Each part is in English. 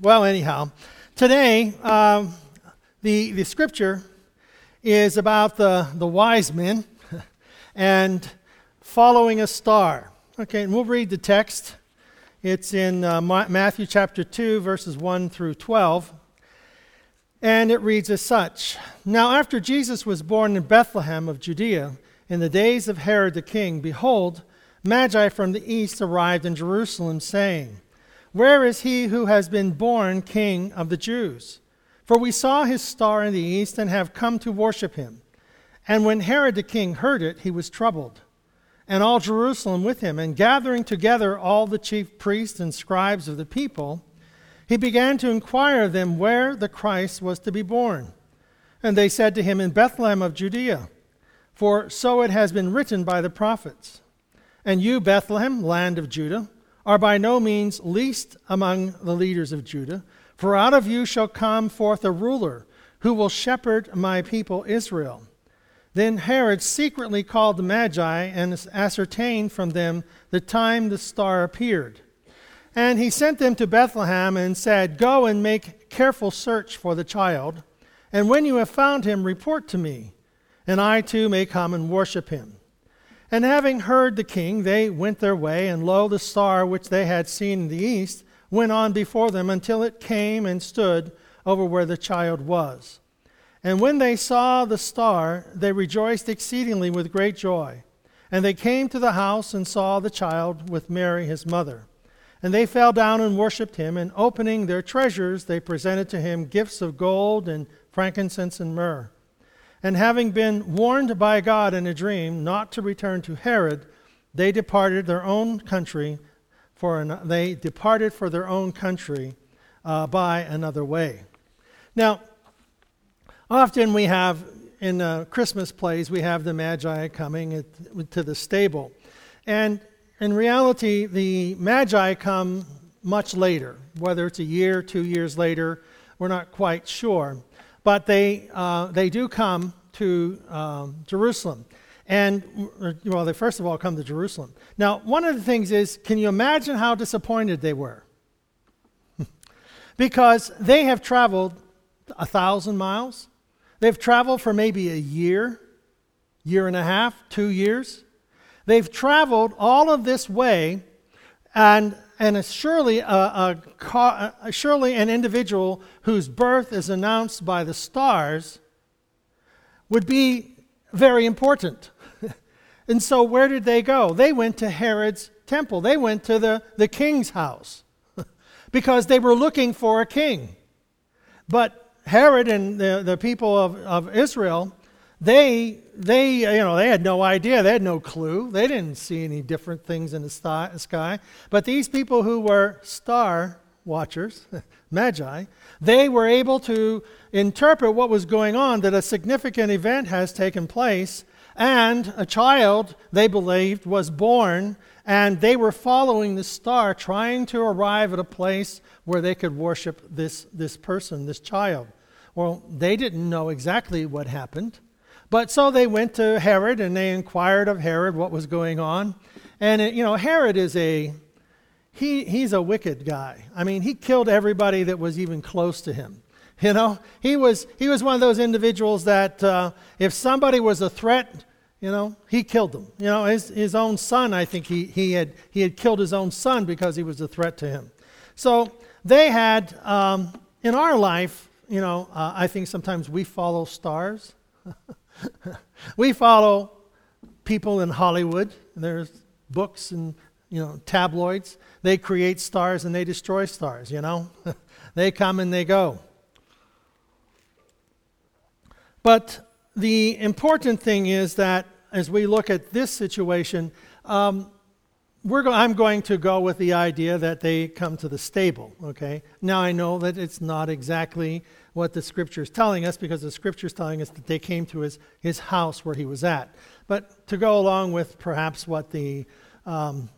well, anyhow, today um, the, the scripture is about the, the wise men and following a star. Okay, and we'll read the text. It's in uh, Matthew chapter 2, verses 1 through 12. And it reads as such Now, after Jesus was born in Bethlehem of Judea, in the days of Herod the king, behold, Magi from the east arrived in Jerusalem, saying, Where is he who has been born king of the Jews? For we saw his star in the east and have come to worship him. And when Herod the king heard it, he was troubled and all Jerusalem with him. And gathering together all the chief priests and scribes of the people, he began to inquire of them where the Christ was to be born. And they said to him, In Bethlehem of Judea, for so it has been written by the prophets. And you, Bethlehem, land of Judah, are by no means least among the leaders of Judah, for out of you shall come forth a ruler who will shepherd my people Israel. Then Herod secretly called the Magi and ascertained from them the time the star appeared. And he sent them to Bethlehem and said, Go and make careful search for the child, and when you have found him, report to me, and I too may come and worship him. And having heard the king, they went their way, and lo, the star which they had seen in the east went on before them until it came and stood over where the child was. And when they saw the star, they rejoiced exceedingly with great joy. And they came to the house and saw the child with Mary his mother. And they fell down and worshipped him, and opening their treasures, they presented to him gifts of gold and frankincense and myrrh. And having been warned by God in a dream not to return to Herod, they departed their own country for an, they departed for their own country uh, by another way. Now, Often we have in uh, Christmas plays, we have the Magi coming at, to the stable. And in reality, the Magi come much later, whether it's a year, two years later, we're not quite sure. But they, uh, they do come to um, Jerusalem. And, well, they first of all come to Jerusalem. Now, one of the things is can you imagine how disappointed they were? because they have traveled a thousand miles, They've traveled for maybe a year, year and a half, two years. They've traveled all of this way, and, and surely, a, a, a, surely an individual whose birth is announced by the stars would be very important. and so, where did they go? They went to Herod's temple, they went to the, the king's house because they were looking for a king. But Herod and the, the people of, of Israel, they, they, you know, they had no idea. They had no clue. They didn't see any different things in the sky. But these people who were star watchers, magi, they were able to interpret what was going on, that a significant event has taken place, and a child, they believed, was born, and they were following the star, trying to arrive at a place where they could worship this, this person, this child. Well, they didn't know exactly what happened. But so they went to Herod and they inquired of Herod what was going on. And, it, you know, Herod is a, he, he's a wicked guy. I mean, he killed everybody that was even close to him. You know, he was, he was one of those individuals that uh, if somebody was a threat, you know, he killed them. You know, his, his own son, I think he, he, had, he had killed his own son because he was a threat to him. So they had, um, in our life, you know, uh, I think sometimes we follow stars. we follow people in Hollywood. There's books and, you know, tabloids. They create stars and they destroy stars, you know. they come and they go. But the important thing is that as we look at this situation, um, we're go- I'm going to go with the idea that they come to the stable, okay? Now I know that it's not exactly what the scripture is telling us because the scripture is telling us that they came to his, his house where he was at. But to go along with perhaps what the, um,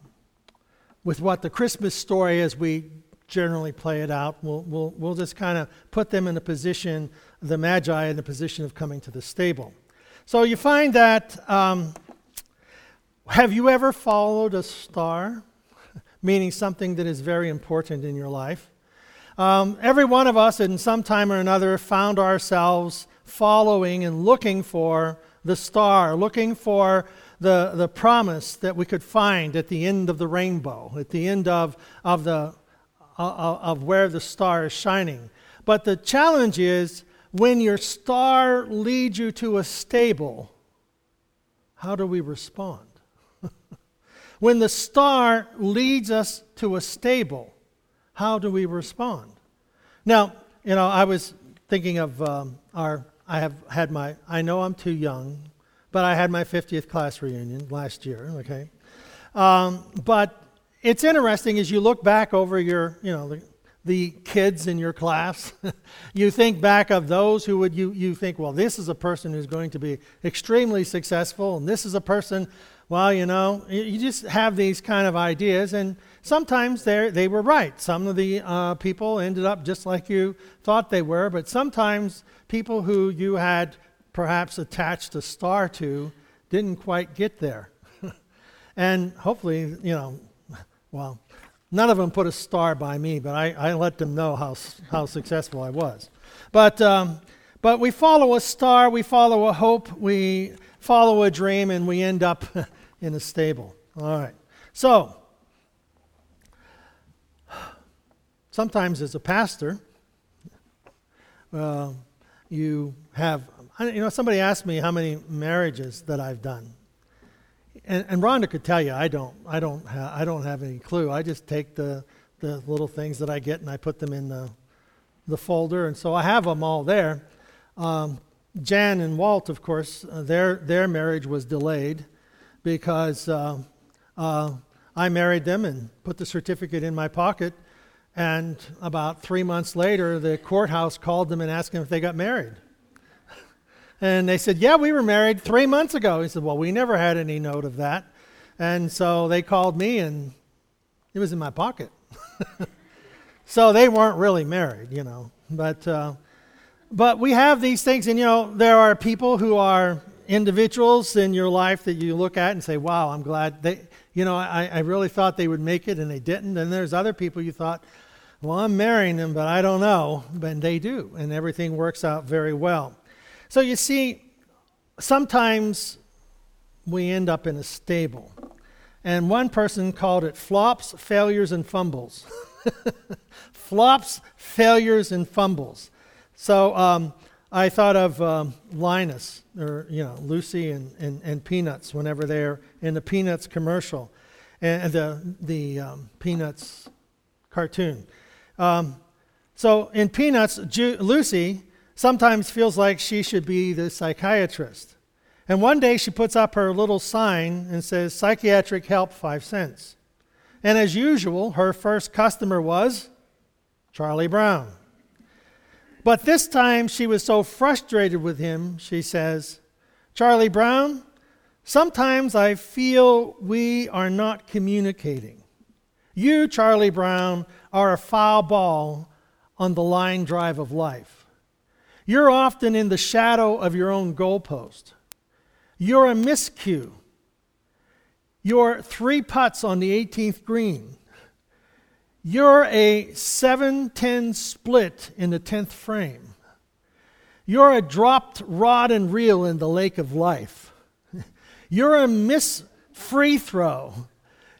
with what the Christmas story as we generally play it out, we'll, we'll, we'll just kind of put them in a position, the Magi in the position of coming to the stable. So you find that um, have you ever followed a star? Meaning something that is very important in your life. Um, every one of us, in some time or another, found ourselves following and looking for the star, looking for the, the promise that we could find at the end of the rainbow, at the end of, of, the, uh, uh of where the star is shining. But the challenge is when your star leads you to a stable, how do we respond? when the star leads us to a stable, how do we respond? Now, you know, I was thinking of um, our, I have had my, I know I'm too young, but I had my 50th class reunion last year, okay? Um, but it's interesting as you look back over your, you know, the, the kids in your class. you think back of those who would, you, you think, well, this is a person who's going to be extremely successful, and this is a person, well, you know, you just have these kind of ideas, and sometimes they were right. Some of the uh, people ended up just like you thought they were, but sometimes people who you had perhaps attached a star to didn't quite get there. and hopefully, you know, well, None of them put a star by me, but I, I let them know how, how successful I was. But, um, but we follow a star, we follow a hope, we follow a dream, and we end up in a stable. All right. So, sometimes as a pastor, uh, you have, you know, somebody asked me how many marriages that I've done and, and Rhonda could tell you, I don't, I don't, ha- I don't have any clue. I just take the, the little things that I get and I put them in the, the folder, and so I have them all there. Um, Jan and Walt, of course, uh, their their marriage was delayed because uh, uh, I married them and put the certificate in my pocket, and about three months later, the courthouse called them and asked them if they got married. And they said, Yeah, we were married three months ago. He said, Well, we never had any note of that. And so they called me, and it was in my pocket. so they weren't really married, you know. But, uh, but we have these things, and you know, there are people who are individuals in your life that you look at and say, Wow, I'm glad they, you know, I, I really thought they would make it, and they didn't. And there's other people you thought, Well, I'm marrying them, but I don't know. But they do, and everything works out very well. So you see, sometimes we end up in a stable. And one person called it flops, failures, and fumbles. flops, failures, and fumbles. So um, I thought of um, Linus, or, you know, Lucy and, and, and, Peanuts whenever they're in the Peanuts commercial, and the, the um, Peanuts cartoon. Um, so in Peanuts, Ju- Lucy sometimes feels like she should be the psychiatrist. And one day she puts up her little sign and says, Psychiatric help, five cents. And as usual, her first customer was Charlie Brown. But this time she was so frustrated with him, she says, Charlie Brown, sometimes I feel we are not communicating. You, Charlie Brown, are a foul ball on the line drive of life. You're often in the shadow of your own goalpost. You're a miscue. You're three putts on the 18th green. You're a 7 10 split in the 10th frame. You're a dropped rod and reel in the lake of life. You're a miss free throw.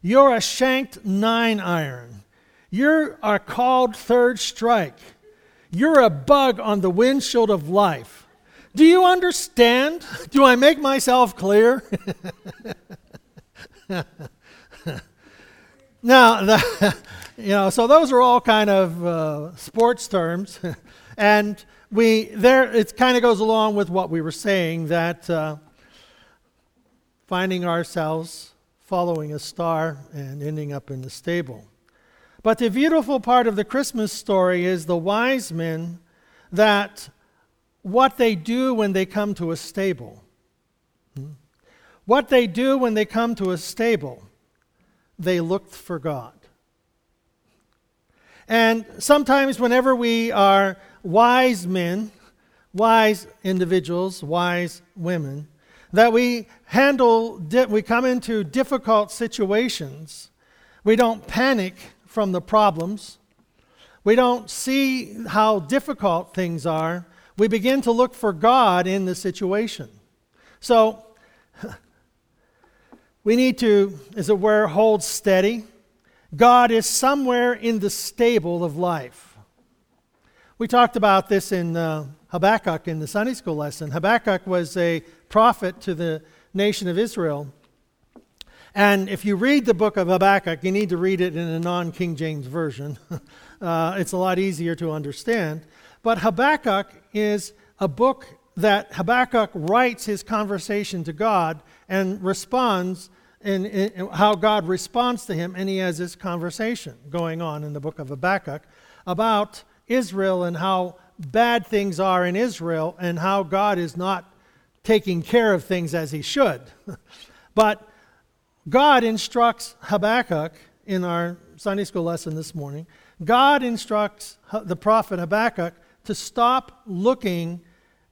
You're a shanked nine iron. You're a called third strike. You're a bug on the windshield of life. Do you understand? Do I make myself clear? now, the, you know, so those are all kind of uh, sports terms, and we there it kind of goes along with what we were saying that uh, finding ourselves following a star and ending up in the stable. But the beautiful part of the Christmas story is the wise men that what they do when they come to a stable. Hmm? What they do when they come to a stable, they looked for God. And sometimes, whenever we are wise men, wise individuals, wise women, that we handle, we come into difficult situations, we don't panic from the problems. we don't see how difficult things are, we begin to look for God in the situation. So, we need to, as it were, hold steady. God is somewhere in the stable of life. We talked about this in uh, Habakkuk in the Sunday school lesson. Habakkuk was a prophet to the nation of Israel. And if you read the book of Habakkuk, you need to read it in a non King James version. uh, it's a lot easier to understand. But Habakkuk is a book that Habakkuk writes his conversation to God and responds in, in, how God responds to him, and he has this conversation going on in the book of Habakkuk about Israel and how bad things are in Israel and how God is not taking care of things as he should. but God instructs Habakkuk in our Sunday school lesson this morning. God instructs the prophet Habakkuk to stop looking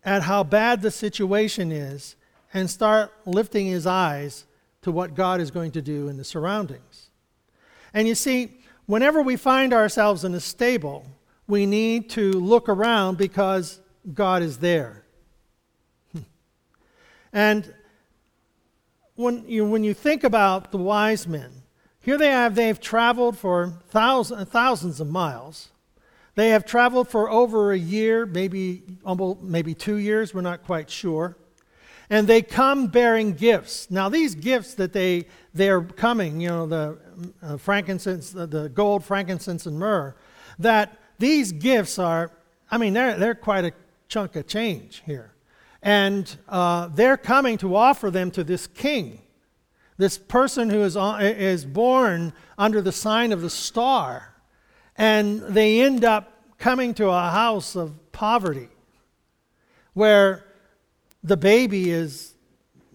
at how bad the situation is and start lifting his eyes to what God is going to do in the surroundings. And you see, whenever we find ourselves in a stable, we need to look around because God is there. and when you, when you think about the wise men, here they have, they've traveled for thousands, thousands of miles. They have traveled for over a year, maybe, maybe two years, we're not quite sure and they come bearing gifts. Now, these gifts that they they're coming, you know, the uh, frankincense, the, the, gold, frankincense, and myrrh, that these gifts are, I mean, they're, they're quite a chunk of change here. And uh, they're coming to offer them to this king, this person who is, is born under the sign of the star. And they end up coming to a house of poverty where the baby is,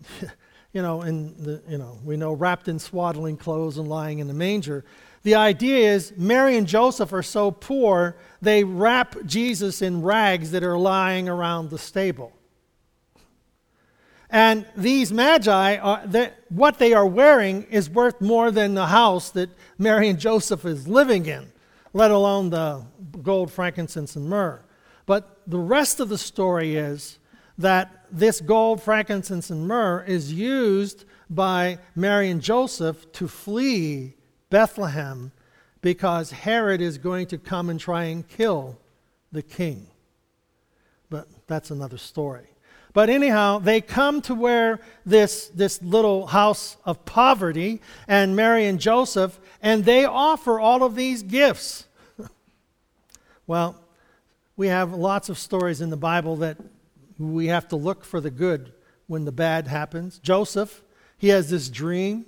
you know, in the, you know, we know wrapped in swaddling clothes and lying in the manger. The idea is Mary and Joseph are so poor, they wrap Jesus in rags that are lying around the stable. And these magi, are, what they are wearing is worth more than the house that Mary and Joseph is living in, let alone the gold, frankincense, and myrrh. But the rest of the story is that this gold, frankincense, and myrrh is used by Mary and Joseph to flee Bethlehem because Herod is going to come and try and kill the king. But that's another story. But anyhow, they come to where this, this little house of poverty, and Mary and Joseph, and they offer all of these gifts. well, we have lots of stories in the Bible that we have to look for the good when the bad happens. Joseph, he has this dream.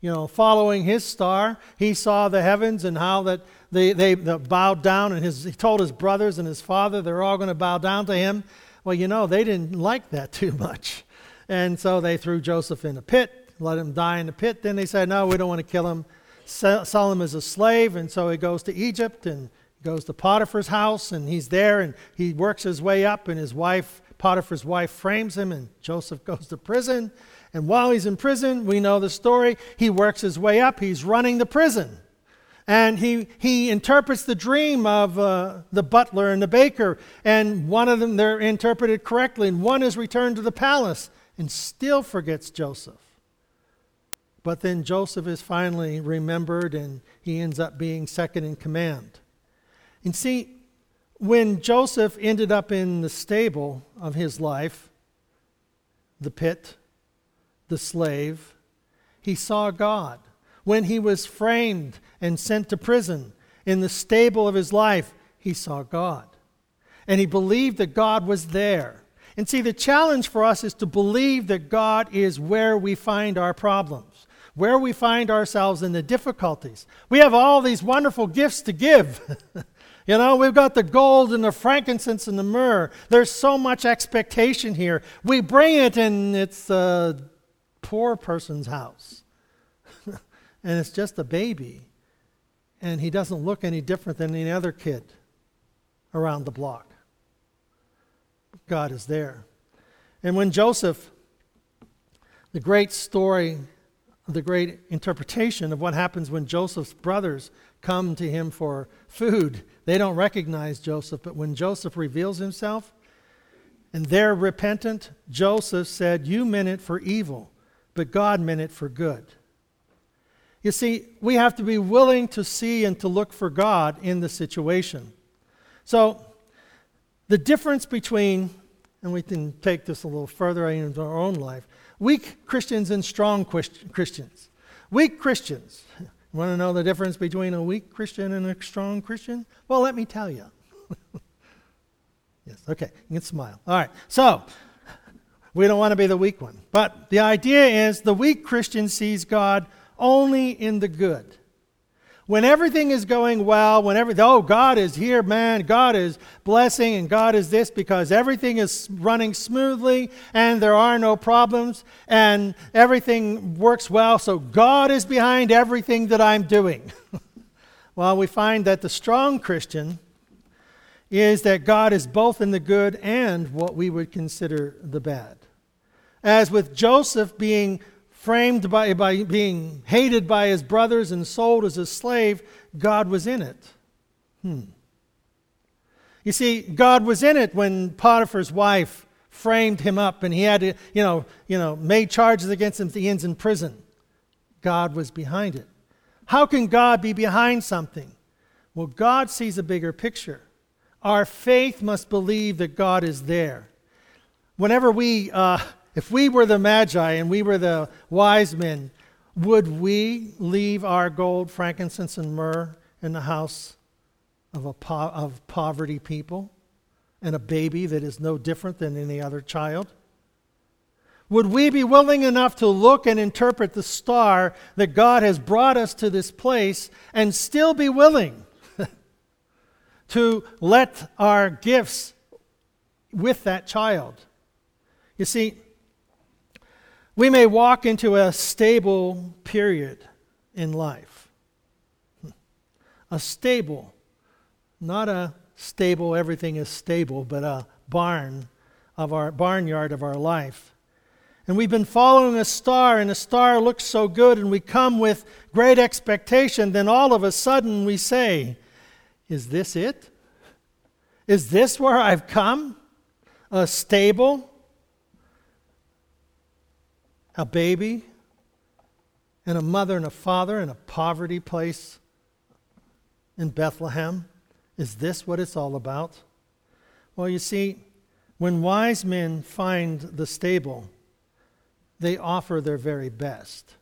You know, following his star, he saw the heavens and how that they, they, they bowed down, and his, he told his brothers and his father they're all going to bow down to him. Well, you know, they didn't like that too much. And so they threw Joseph in a pit, let him die in the pit. Then they said, no, we don't want to kill him. Sell him as a slave. And so he goes to Egypt and goes to Potiphar's house, and he's there, and he works his way up, and his wife Potiphar's wife frames him, and Joseph goes to prison. And while he's in prison, we know the story. He works his way up, he's running the prison. And he, he interprets the dream of uh, the butler and the baker, and one of them, they're interpreted correctly, and one is returned to the palace and still forgets Joseph. But then Joseph is finally remembered, and he ends up being second in command. And see, when Joseph ended up in the stable of his life, the pit, the slave, he saw God. When he was framed and sent to prison, in the stable of his life, he saw God. And he believed that God was there. And see, the challenge for us is to believe that God is where we find our problems, where we find ourselves in the difficulties. We have all these wonderful gifts to give. You know, we've got the gold and the frankincense and the myrrh. There's so much expectation here. We bring it, and it's a poor person's house. and it's just a baby. And he doesn't look any different than any other kid around the block. God is there. And when Joseph, the great story, the great interpretation of what happens when Joseph's brothers come to him for food. They don't recognize Joseph, but when Joseph reveals himself and they're repentant, Joseph said, You meant it for evil, but God meant it for good. You see, we have to be willing to see and to look for God in the situation. So, the difference between, and we can take this a little further into our own life, weak Christians and strong Christians. Weak Christians. Want to know the difference between a weak Christian and a strong Christian? Well, let me tell you. yes, okay, you can smile. All right, so we don't want to be the weak one. But the idea is the weak Christian sees God only in the good. When everything is going well, when every, oh, God is here, man, God is blessing, and God is this because everything is running smoothly and there are no problems and everything works well, so God is behind everything that I'm doing. well, we find that the strong Christian is that God is both in the good and what we would consider the bad. As with Joseph being framed by, by being hated by his brothers and sold as a slave, God was in it. Hmm. You see, God was in it when Potiphar's wife framed him up and he had to, you know, you know, made charges against him. He ends in prison. God was behind it. How can God be behind something? Well, God sees a bigger picture. Our faith must believe that God is there. Whenever we uh, if we were the Magi and we were the wise men, would we leave our gold, frankincense, and myrrh in the house of, a po- of poverty people and a baby that is no different than any other child? Would we be willing enough to look and interpret the star that God has brought us to this place and still be willing to let our gifts with that child? You see, we may walk into a stable period in life. A stable, not a stable, everything is stable, but a barn of our barnyard of our life. And we've been following a star, and the star looks so good, and we come with great expectation. Then all of a sudden we say, Is this it? Is this where I've come? A stable? A baby and a mother and a father in a poverty place in Bethlehem? Is this what it's all about? Well, you see, when wise men find the stable, they offer their very best.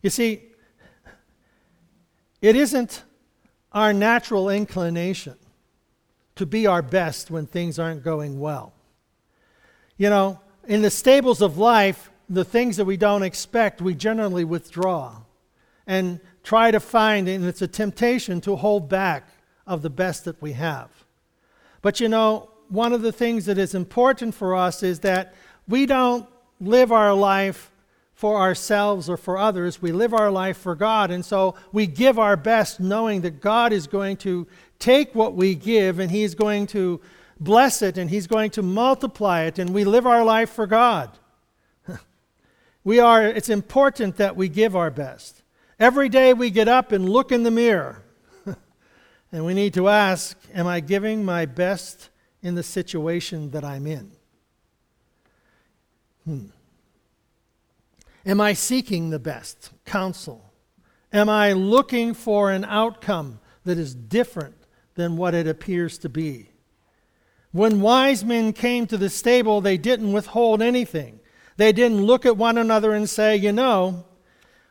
You see, it isn't our natural inclination to be our best when things aren't going well. You know, in the stables of life, the things that we don't expect, we generally withdraw and try to find, and it's a temptation to hold back of the best that we have. But you know, one of the things that is important for us is that we don't live our life for ourselves or for others. We live our life for God. And so we give our best knowing that God is going to take what we give and He's going to bless it and He's going to multiply it, and we live our life for God. we are, it's important that we give our best. Every day we get up and look in the mirror, and we need to ask Am I giving my best in the situation that I'm in? Hmm. Am I seeking the best counsel? Am I looking for an outcome that is different than what it appears to be? When wise men came to the stable, they didn't withhold anything. They didn't look at one another and say, you know,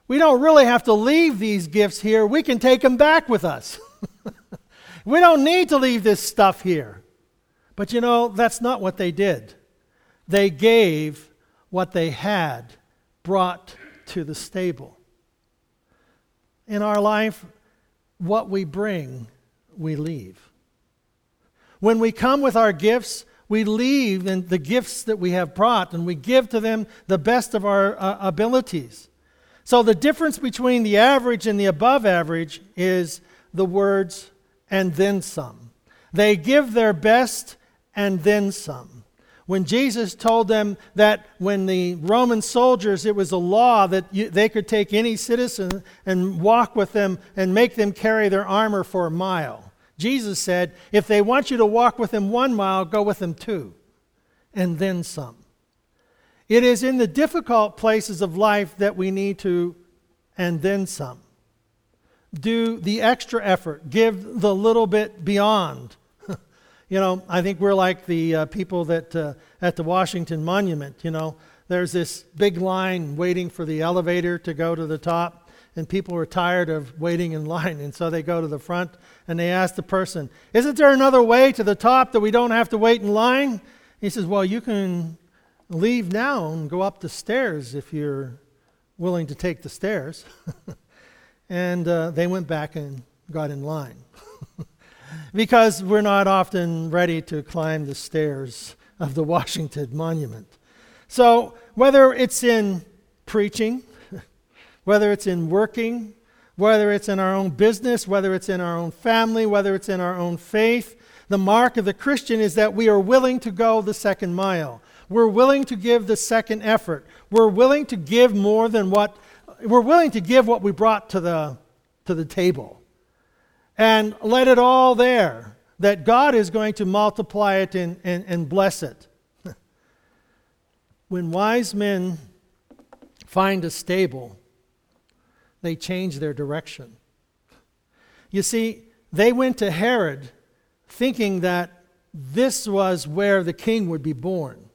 we don't really have to leave these gifts here. We can take them back with us. we don't need to leave this stuff here. But you know, that's not what they did. They gave what they had brought to the stable. In our life, what we bring, we leave. When we come with our gifts, we leave in the gifts that we have brought and we give to them the best of our uh, abilities. So the difference between the average and the above average is the words and then some. They give their best and then some. When Jesus told them that when the Roman soldiers, it was a law that you, they could take any citizen and walk with them and make them carry their armor for a mile. Jesus said, if they want you to walk with them one mile, go with them two, and then some. It is in the difficult places of life that we need to, and then some. Do the extra effort, give the little bit beyond you know, I think we're like the uh, people that uh, at the Washington Monument, you know, there's this big line waiting for the elevator to go to the top, and people are tired of waiting in line, and so they go to the front and they ask the person, Isn't there another way to the top that we don't have to wait in line? He says, Well, you can leave now and go up the stairs if you're willing to take the stairs. and uh, they went back and got in line because we're not often ready to climb the stairs of the Washington Monument. So, whether it's in preaching, whether it's in working, whether it's in our own business, whether it's in our own family, whether it's in our own faith, the mark of the Christian is that we are willing to go the second mile. We're willing to give the second effort. We're willing to give more than what we're willing to give what we brought to the to the table and let it all there, that God is going to multiply it and, and, and bless it. when wise men find a stable, they change their direction. You see, they went to Herod thinking that this was where the king would be born.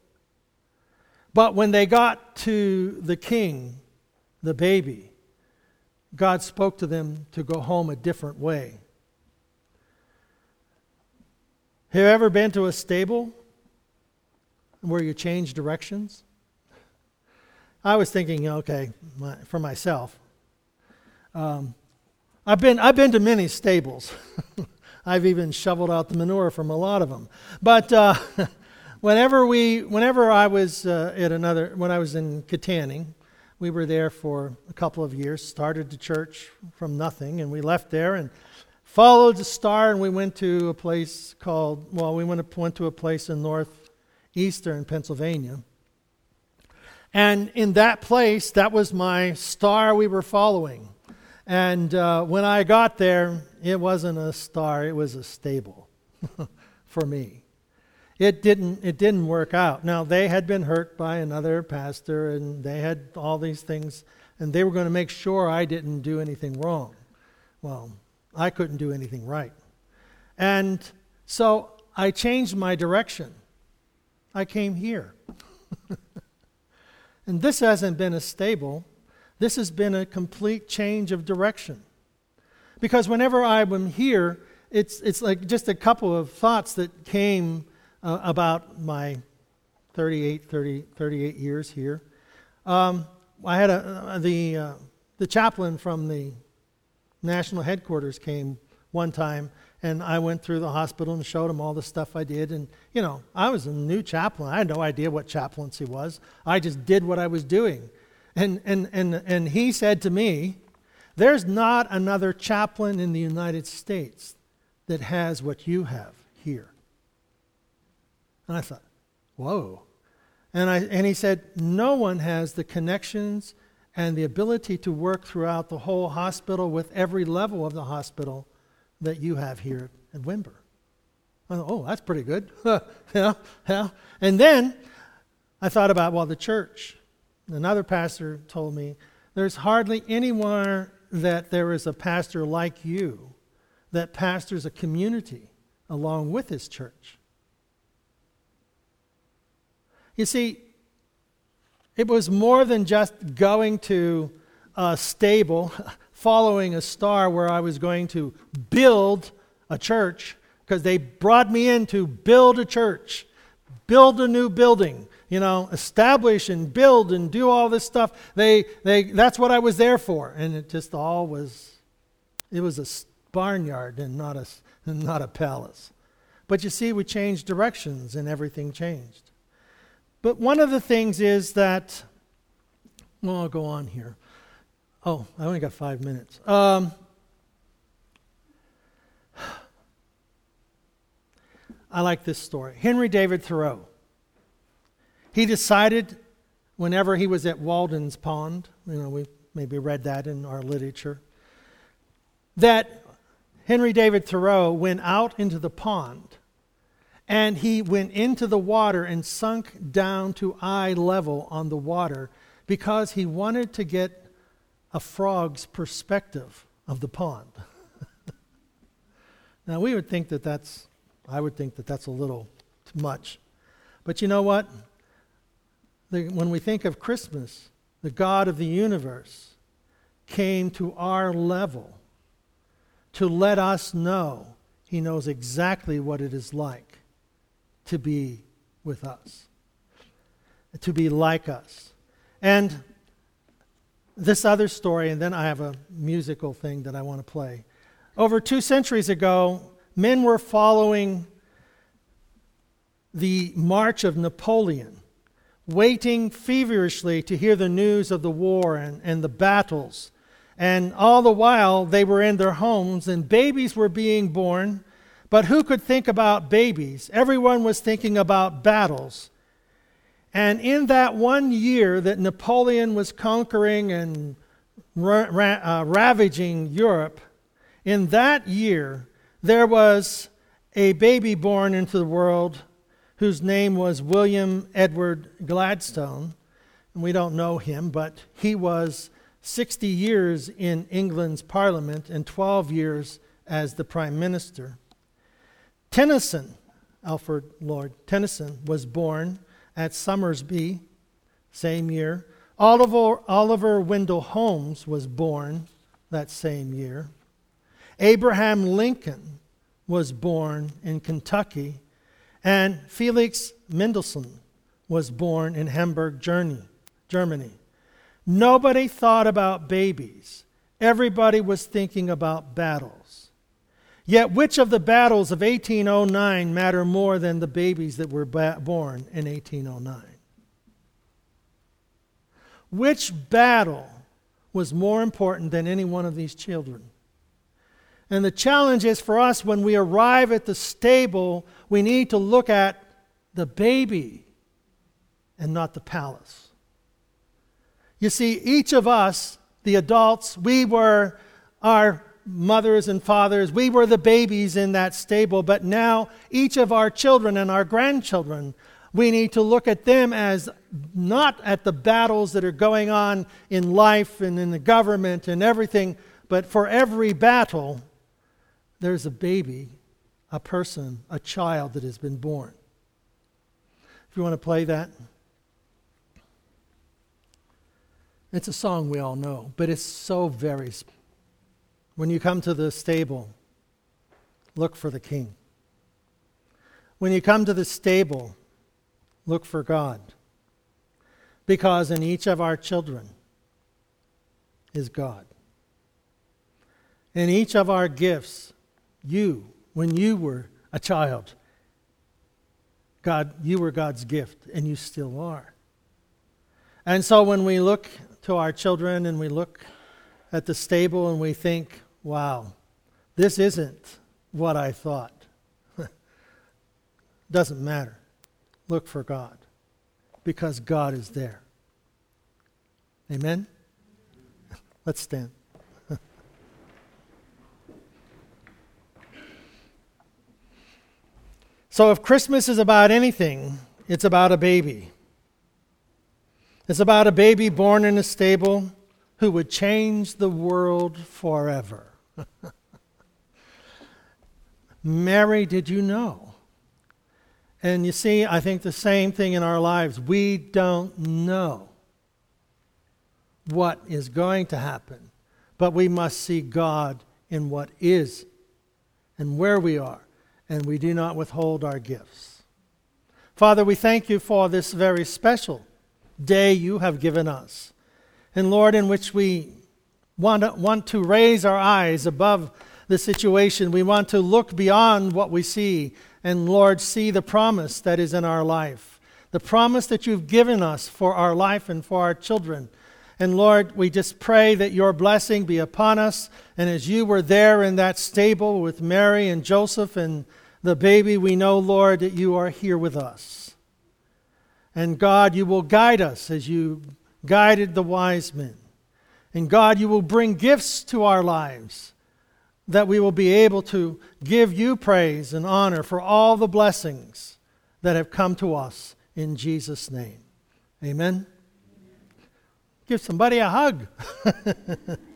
But when they got to the king, the baby, God spoke to them to go home a different way. Have you ever been to a stable where you change directions? I was thinking, okay, my, for myself. Um, I've been I've been to many stables. I've even shoveled out the manure from a lot of them. But uh, whenever we, whenever I was uh, at another, when I was in Kittanning, we were there for a couple of years. Started the church from nothing, and we left there and followed the star and we went to a place called, well, we went, went to a place in northeastern Pennsylvania. And in that place, that was my star we were following. And uh, when I got there, it wasn't a star, it was a stable for me. It didn't, it didn't work out. Now, they had been hurt by another pastor, and they had all these things, and they were going to make sure I didn't do anything wrong. Well, I couldn't do anything right. And so I changed my direction. I came here. and this hasn't been a stable, this has been a complete change of direction. Because whenever I'm here, it's, it's like just a couple of thoughts that came uh, about my 38, 30, 38 years here. Um, I had a, uh, the, uh, the chaplain from the national headquarters came one time and I went through the hospital and showed him all the stuff I did. And, you know, I was a new chaplain. I had no idea what chaplaincy was. I just did what I was doing. And, and, and, and he said to me, There's not another chaplain in the United States that has what you have here. And I thought, Whoa. And, I, and he said, No one has the connections and the ability to work throughout the whole hospital with every level of the hospital that you have here at Windber. I thought, oh, that's pretty good. yeah, yeah. And then I thought about, well, the church. Another pastor told me, there's hardly anywhere that there is a pastor like you that pastors a community along with his church. You see, it was more than just going to a stable, following a star where I was going to build a church, because they brought me in to build a church, build a new building, you know, establish and build and do all this stuff. They, they, that's what I was there for. And it just all was, it was a barnyard and not a, not a palace. But you see, we changed directions and everything changed. But one of the things is that, well, I'll go on here. Oh, I only got five minutes. Um, I like this story. Henry David Thoreau. He decided whenever he was at Walden's Pond, you know, we maybe read that in our literature, that Henry David Thoreau went out into the pond and he went into the water and sunk down to eye level on the water because he wanted to get a frog's perspective of the pond. now, we would think that that's, I would think that that's a little too much. But you know what? The, when we think of Christmas, the God of the universe came to our level to let us know he knows exactly what it is like to be with us, to be like us. And this other story, and then I have a musical thing that I want to play. Over two centuries ago, men were following the march of Napoleon, waiting feverishly to hear the news of the war and, and the battles. And all the while, they were in their homes, and babies were being born. But who could think about babies? Everyone was thinking about battles. And in that one year that Napoleon was conquering and ra- ra- uh, ravaging Europe, in that year, there was a baby born into the world whose name was William Edward Gladstone. And we don't know him, but he was 60 years in England's parliament and 12 years as the prime minister. Tennyson, Alfred Lord Tennyson, was born at Somersby, same year. Oliver, Oliver Wendell Holmes was born that same year. Abraham Lincoln was born in Kentucky, and Felix Mendelssohn was born in Hamburg, Germany. Nobody thought about babies. Everybody was thinking about battles. Yet, which of the battles of 1809 matter more than the babies that were born in 1809? Which battle was more important than any one of these children? And the challenge is for us when we arrive at the stable, we need to look at the baby and not the palace. You see, each of us, the adults, we were our mothers and fathers. We were the babies in that stable, but now each of our children and our grandchildren, we need to look at them as not at the battles that are going on in life and in the government and everything, but for every battle, there's a baby, a person, a child that has been born. If you want to play that. It's a song we all know, but it's so very when you come to the stable, look for the king. When you come to the stable, look for God. Because in each of our children is God. In each of our gifts, you, when you were a child, God, you were God's gift, and you still are. And so when we look to our children and we look at the stable and we think, wow, this isn't what I thought. Doesn't matter. Look for God because God is there. Amen? Let's stand. So, if Christmas is about anything, it's about a baby. It's about a baby born in a stable who would change the world forever. Mary, did you know? And you see, I think the same thing in our lives. We don't know what is going to happen, but we must see God in what is and where we are, and we do not withhold our gifts. Father, we thank you for this very special day you have given us. And Lord, in which we want to, want to raise our eyes above the situation. We want to look beyond what we see and, Lord, see the promise that is in our life, the promise that you've given us for our life and for our children. And Lord, we just pray that your blessing be upon us. And as you were there in that stable with Mary and Joseph and the baby, we know, Lord, that you are here with us. And God, you will guide us as you guided the wise men. And God, you will bring gifts to our lives that we will be able to give you praise and honor for all the blessings that have come to us in Jesus' name. Amen. Give somebody a hug.